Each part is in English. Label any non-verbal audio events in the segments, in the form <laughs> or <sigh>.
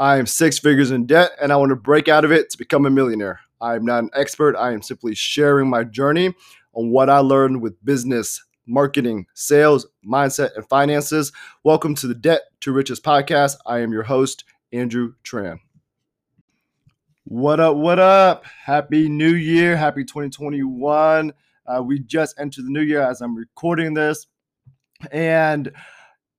I am six figures in debt and I want to break out of it to become a millionaire. I am not an expert. I am simply sharing my journey on what I learned with business, marketing, sales, mindset, and finances. Welcome to the Debt to Riches podcast. I am your host, Andrew Tran. What up? What up? Happy New Year. Happy 2021. Uh, we just entered the new year as I'm recording this. And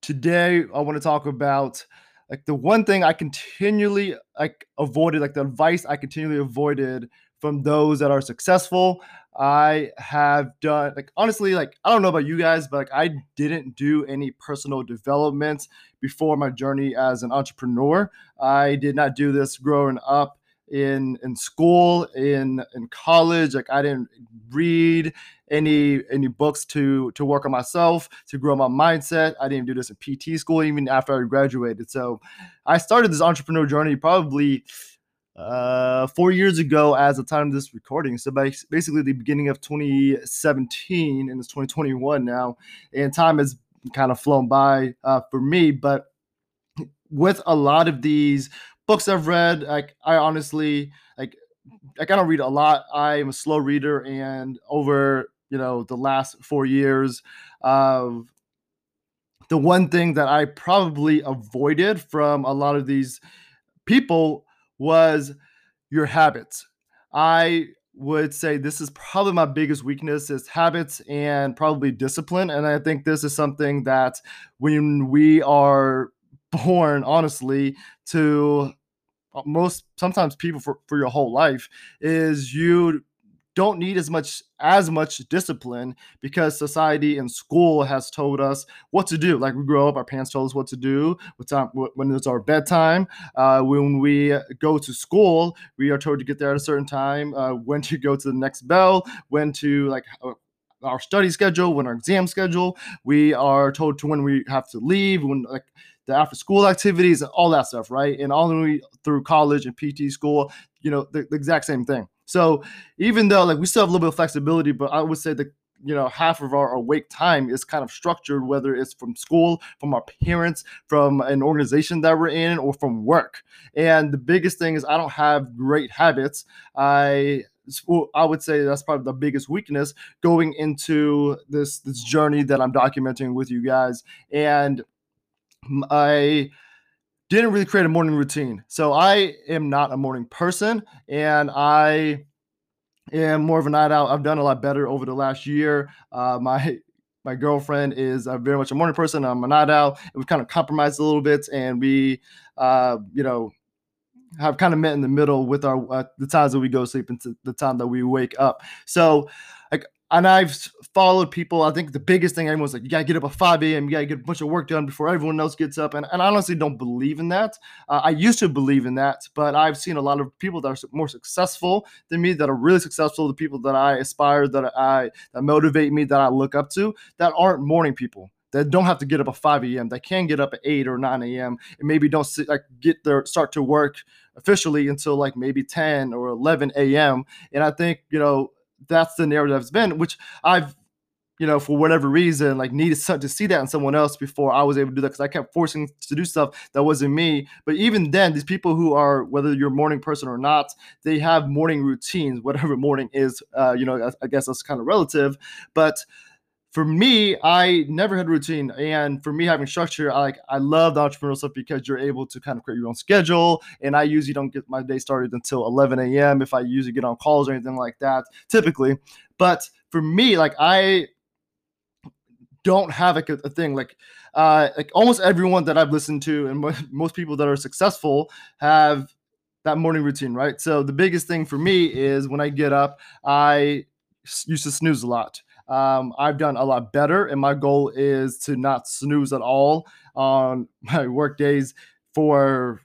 today I want to talk about like the one thing I continually like avoided, like the advice I continually avoided from those that are successful. I have done like honestly, like I don't know about you guys, but like I didn't do any personal development before my journey as an entrepreneur. I did not do this growing up in in school in in college like i didn't read any any books to to work on myself to grow my mindset. I didn't do this in pt school even after i graduated. So i started this entrepreneur journey probably uh four years ago as the time of this recording. So basically the beginning of 2017 and it's 2021 now and time has kind of flown by uh, for me. But with a lot of these books I've read, like I honestly like I don't read a lot. I am a slow reader, and over you know the last four years, of the one thing that I probably avoided from a lot of these people was your habits. I would say this is probably my biggest weakness is habits and probably discipline and i think this is something that when we are born honestly to uh, most sometimes people for, for your whole life is you don't need as much as much discipline because society and school has told us what to do. Like we grow up, our parents told us what to do. What time when it's our bedtime. Uh, when we go to school, we are told to get there at a certain time. Uh, when to go to the next bell. When to like uh, our study schedule. When our exam schedule. We are told to when we have to leave. When like the after school activities and all that stuff, right? And all the way through college and PT school, you know, the, the exact same thing. So even though like we still have a little bit of flexibility, but I would say that you know half of our awake time is kind of structured whether it's from school from our parents from an organization that we're in or from work and the biggest thing is i don't have great habits i I would say that's probably the biggest weakness going into this this journey that I'm documenting with you guys. And I didn't really create a morning routine. So I am not a morning person and I am more of a night out. I've done a lot better over the last year. Uh, my my girlfriend is uh, very much a morning person. I'm a night out. And we've kind of compromised a little bit and we, uh, you know, have kind of met in the middle with our uh, the times that we go sleep and the time that we wake up. So like and I've followed people. I think the biggest thing everyone's like, you gotta get up at 5 a.m. You gotta get a bunch of work done before everyone else gets up. And, and I honestly don't believe in that. Uh, I used to believe in that, but I've seen a lot of people that are more successful than me, that are really successful, the people that I aspire, that I that motivate me, that I look up to, that aren't morning people that don't have to get up at 5 a.m. They can get up at 8 or 9 a.m. and maybe don't sit, like get their start to work officially until like maybe 10 or 11 a.m. And I think, you know, that's the narrative that's been, which I've, you know, for whatever reason, like needed to see that in someone else before I was able to do that because I kept forcing to do stuff that wasn't me. But even then, these people who are, whether you're a morning person or not, they have morning routines, whatever morning is, uh, you know, I, I guess that's kind of relative. But for me, I never had routine, and for me having structure, I like I love the entrepreneurial stuff because you're able to kind of create your own schedule. And I usually don't get my day started until 11 a.m. if I usually get on calls or anything like that, typically. But for me, like I don't have a, a thing like uh like almost everyone that I've listened to and <laughs> most people that are successful have that morning routine, right? So the biggest thing for me is when I get up, I used to snooze a lot um, I've done a lot better, and my goal is to not snooze at all on <laughs> my work days for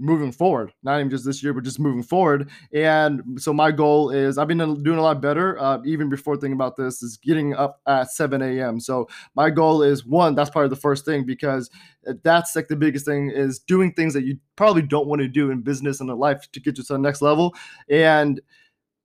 moving forward. Not even just this year, but just moving forward. And so my goal is I've been doing a lot better, uh, even before thinking about this, is getting up at 7 a.m. So my goal is one, that's probably the first thing because that's like the biggest thing is doing things that you probably don't want to do in business and in life to get you to the next level. And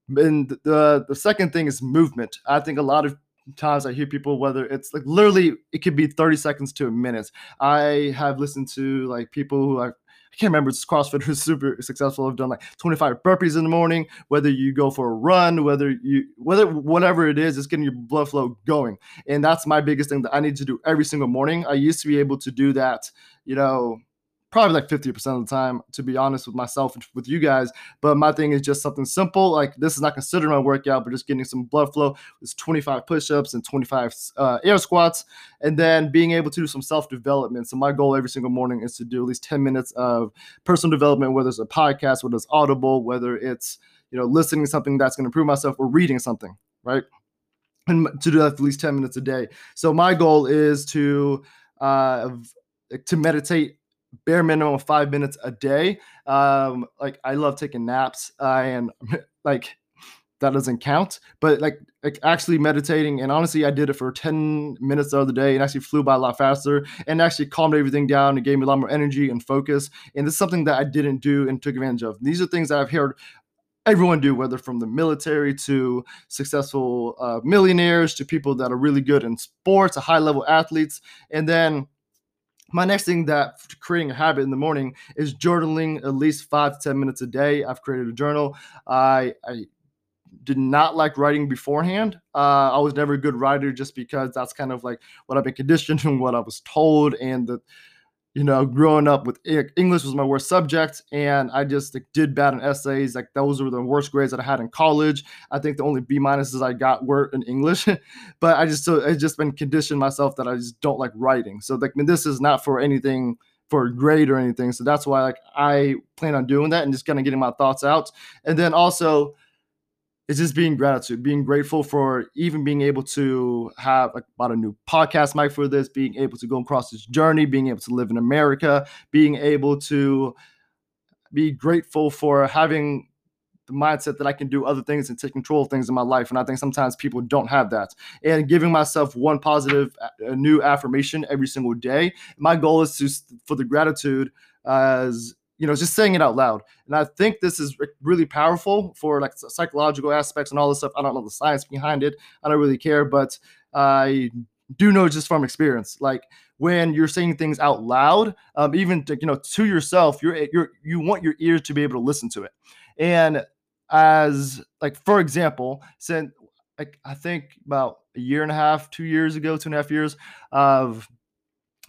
and the the second thing is movement. I think a lot of times I hear people, whether it's like literally, it could be 30 seconds to a minute. I have listened to like people who I, I can't remember, it's CrossFit who's <laughs> super successful, have done like 25 burpees in the morning, whether you go for a run, whether you, whether, whatever it is, it's getting your blood flow going. And that's my biggest thing that I need to do every single morning. I used to be able to do that, you know, probably like 50% of the time, to be honest with myself and with you guys. But my thing is just something simple. Like this is not considered my workout, but just getting some blood flow. It's 25 push-ups and 25 uh, air squats, and then being able to do some self-development. So my goal every single morning is to do at least 10 minutes of personal development, whether it's a podcast, whether it's audible, whether it's you know listening to something that's going to improve myself or reading something, right? And to do that at least 10 minutes a day. So my goal is to uh, to meditate bare minimum five minutes a day. Um, like I love taking naps, uh, and <laughs> like that doesn't count. But like, like actually meditating, and honestly, I did it for ten minutes of the other day, and actually flew by a lot faster, and actually calmed everything down and gave me a lot more energy and focus. And this is something that I didn't do and took advantage of. These are things that I've heard everyone do, whether from the military to successful uh, millionaires to people that are really good in sports, high level athletes, and then my next thing that creating a habit in the morning is journaling at least five to 10 minutes a day. I've created a journal. I, I did not like writing beforehand. Uh, I was never a good writer just because that's kind of like what I've been conditioned <laughs> and what I was told. And the, you know, growing up with English was my worst subject, and I just like, did bad in essays. Like those were the worst grades that I had in college. I think the only B minuses I got were in English, <laughs> but I just so I just been conditioned myself that I just don't like writing. So like I mean, this is not for anything for a grade or anything. So that's why like I plan on doing that and just kind of getting my thoughts out, and then also it's just being gratitude, being grateful for even being able to have like bought a new podcast mic for this, being able to go across this journey, being able to live in America, being able to be grateful for having the mindset that I can do other things and take control of things in my life. And I think sometimes people don't have that. And giving myself one positive, new affirmation every single day. My goal is to for the gratitude as you know, just saying it out loud. And I think this is really powerful for like psychological aspects and all this stuff. I don't know the science behind it. I don't really care, but I do know just from experience. Like when you're saying things out loud, um, even to, you know to yourself, you're you're you want your ears to be able to listen to it. And as like for example, since like I think about a year and a half, two years ago, two and a half years of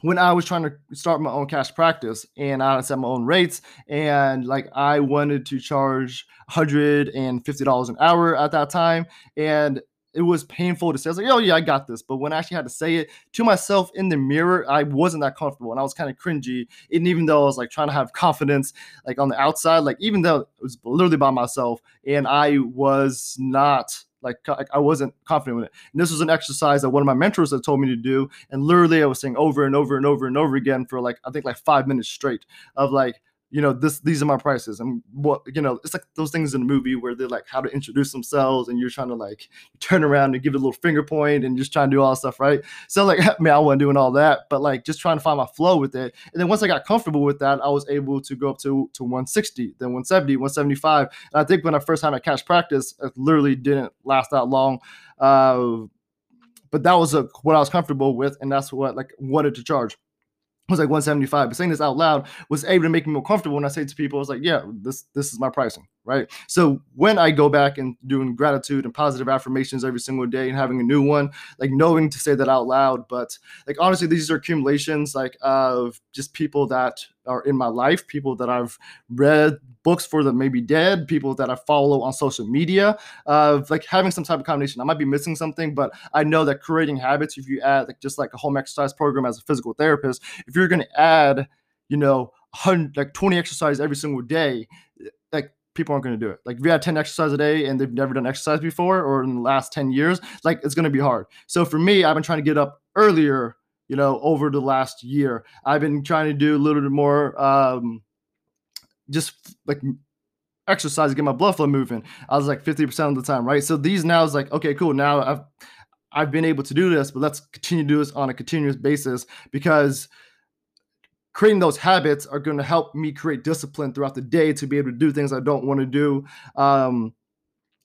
when I was trying to start my own cash practice and I set my own rates and like I wanted to charge $150 an hour at that time and it was painful to say. I was like, oh yeah, I got this. But when I actually had to say it to myself in the mirror, I wasn't that comfortable and I was kind of cringy. And even though I was like trying to have confidence like on the outside, like even though it was literally by myself and I was not like, I wasn't confident with it. And this was an exercise that one of my mentors had told me to do. And literally I was saying over and over and over and over again for like, I think like five minutes straight of like, you know, this these are my prices. And what you know, it's like those things in a movie where they're like how to introduce themselves and you're trying to like turn around and give it a little finger point and just trying to do all stuff, right? So like <laughs> man, I wasn't doing all that, but like just trying to find my flow with it. And then once I got comfortable with that, I was able to go up to to 160, then 170, 175. And I think when I first time at cash practice, it literally didn't last that long. Uh, but that was a, what I was comfortable with, and that's what like wanted to charge was like 175 but saying this out loud was able to make me more comfortable when i say to people i was like yeah this this is my pricing right so when i go back and doing gratitude and positive affirmations every single day and having a new one like knowing to say that out loud but like honestly these are accumulations like of just people that are in my life, people that I've read books for that may be dead, people that I follow on social media, of like having some type of combination. I might be missing something, but I know that creating habits, if you add like just like a home exercise program as a physical therapist, if you're going to add, you know, like 20 exercises every single day, people aren't going to do it. Like if you had 10 exercise a day and they've never done exercise before or in the last 10 years, like it's going to be hard. So for me, I've been trying to get up earlier you know, over the last year. I've been trying to do a little bit more, um, just like exercise, get my blood flow moving. I was like 50% of the time, right? So these now is like, okay, cool. Now I've, I've been able to do this, but let's continue to do this on a continuous basis because creating those habits are going to help me create discipline throughout the day to be able to do things I don't want to do. Um,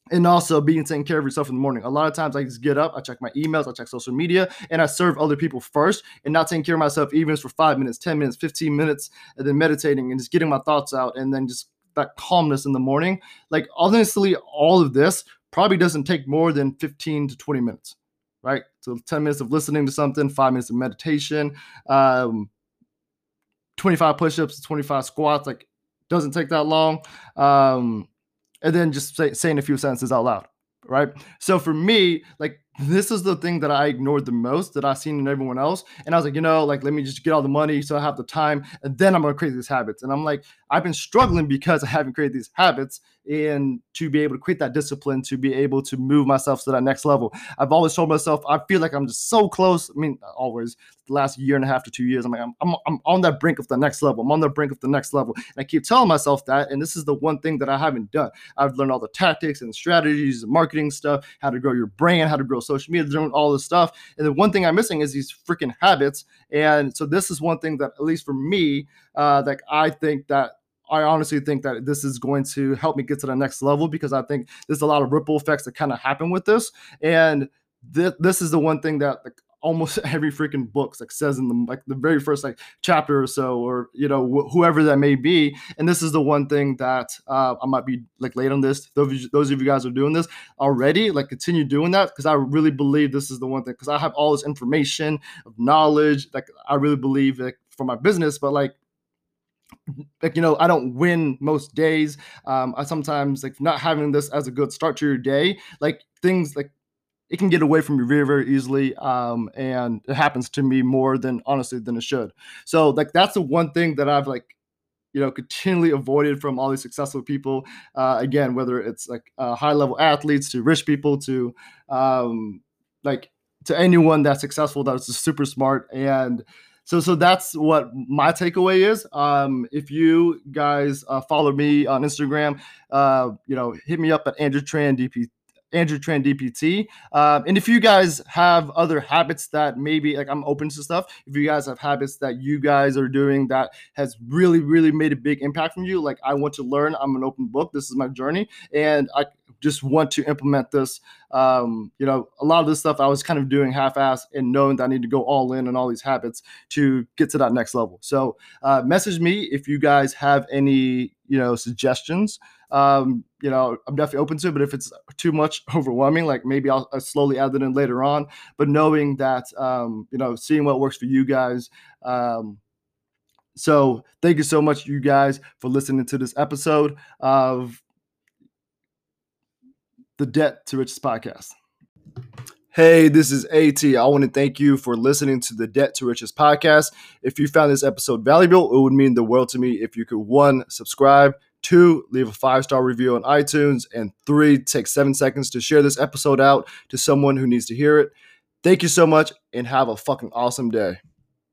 and also being taking care of yourself in the morning. A lot of times I just get up, I check my emails, I check social media, and I serve other people first and not taking care of myself even for five minutes, 10 minutes, 15 minutes, and then meditating and just getting my thoughts out and then just that calmness in the morning. Like honestly, all of this probably doesn't take more than 15 to 20 minutes, right? So 10 minutes of listening to something, five minutes of meditation, um, 25 push-ups, 25 squats, like doesn't take that long. Um, and then just say, saying a few sentences out loud, right? So for me, like this is the thing that I ignored the most that I've seen in everyone else. And I was like, you know, like let me just get all the money so I have the time, and then I'm gonna create these habits. And I'm like, I've been struggling because I haven't created these habits and to be able to create that discipline to be able to move myself to that next level. I've always told myself I feel like I'm just so close. I mean, always the last year and a half to two years, I'm like I'm, I'm, I'm on that brink of the next level. I'm on the brink of the next level, and I keep telling myself that. And this is the one thing that I haven't done. I've learned all the tactics and strategies, and marketing stuff, how to grow your brand, how to grow social media, doing all this stuff. And the one thing I'm missing is these freaking habits. And so this is one thing that, at least for me, uh, like I think that I honestly think that this is going to help me get to the next level because I think there's a lot of ripple effects that kind of happen with this. And th- this is the one thing that almost <laughs> every freaking book like says in the like the very first like chapter or so or you know wh- whoever that may be. And this is the one thing that uh, i might be like late on this. Those, those of you guys are doing this already like continue doing that because i really believe this is the one thing because i have all this information of knowledge like i really believe like for my business but like like you know i don't win most days. Um i sometimes like not having this as a good start to your day like things like it can get away from you very very easily um and it happens to me more than honestly than it should. So like that's the one thing that i've like you know continually avoided from all these successful people uh again whether it's like uh, high level athletes to rich people to um like to anyone that's successful that's super smart and so so that's what my takeaway is. Um, if you guys uh, follow me on instagram uh, you know hit me up at andrew tran dp Andrew Tran DPT. Um, and if you guys have other habits that maybe like I'm open to stuff, if you guys have habits that you guys are doing that has really, really made a big impact from you, like I want to learn, I'm an open book. This is my journey. And I just want to implement this. Um, you know, a lot of this stuff I was kind of doing half-ass and knowing that I need to go all in on all these habits to get to that next level. So uh, message me if you guys have any, you know, suggestions. Um, you know, I'm definitely open to it, but if it's too much <laughs> overwhelming, like maybe I'll, I'll slowly add it in later on. But knowing that, um, you know, seeing what works for you guys. Um, so thank you so much, you guys, for listening to this episode of the Debt to Riches podcast. Hey, this is AT. I want to thank you for listening to the Debt to Riches podcast. If you found this episode valuable, it would mean the world to me if you could one, subscribe, two, leave a five star review on iTunes, and three, take seven seconds to share this episode out to someone who needs to hear it. Thank you so much and have a fucking awesome day.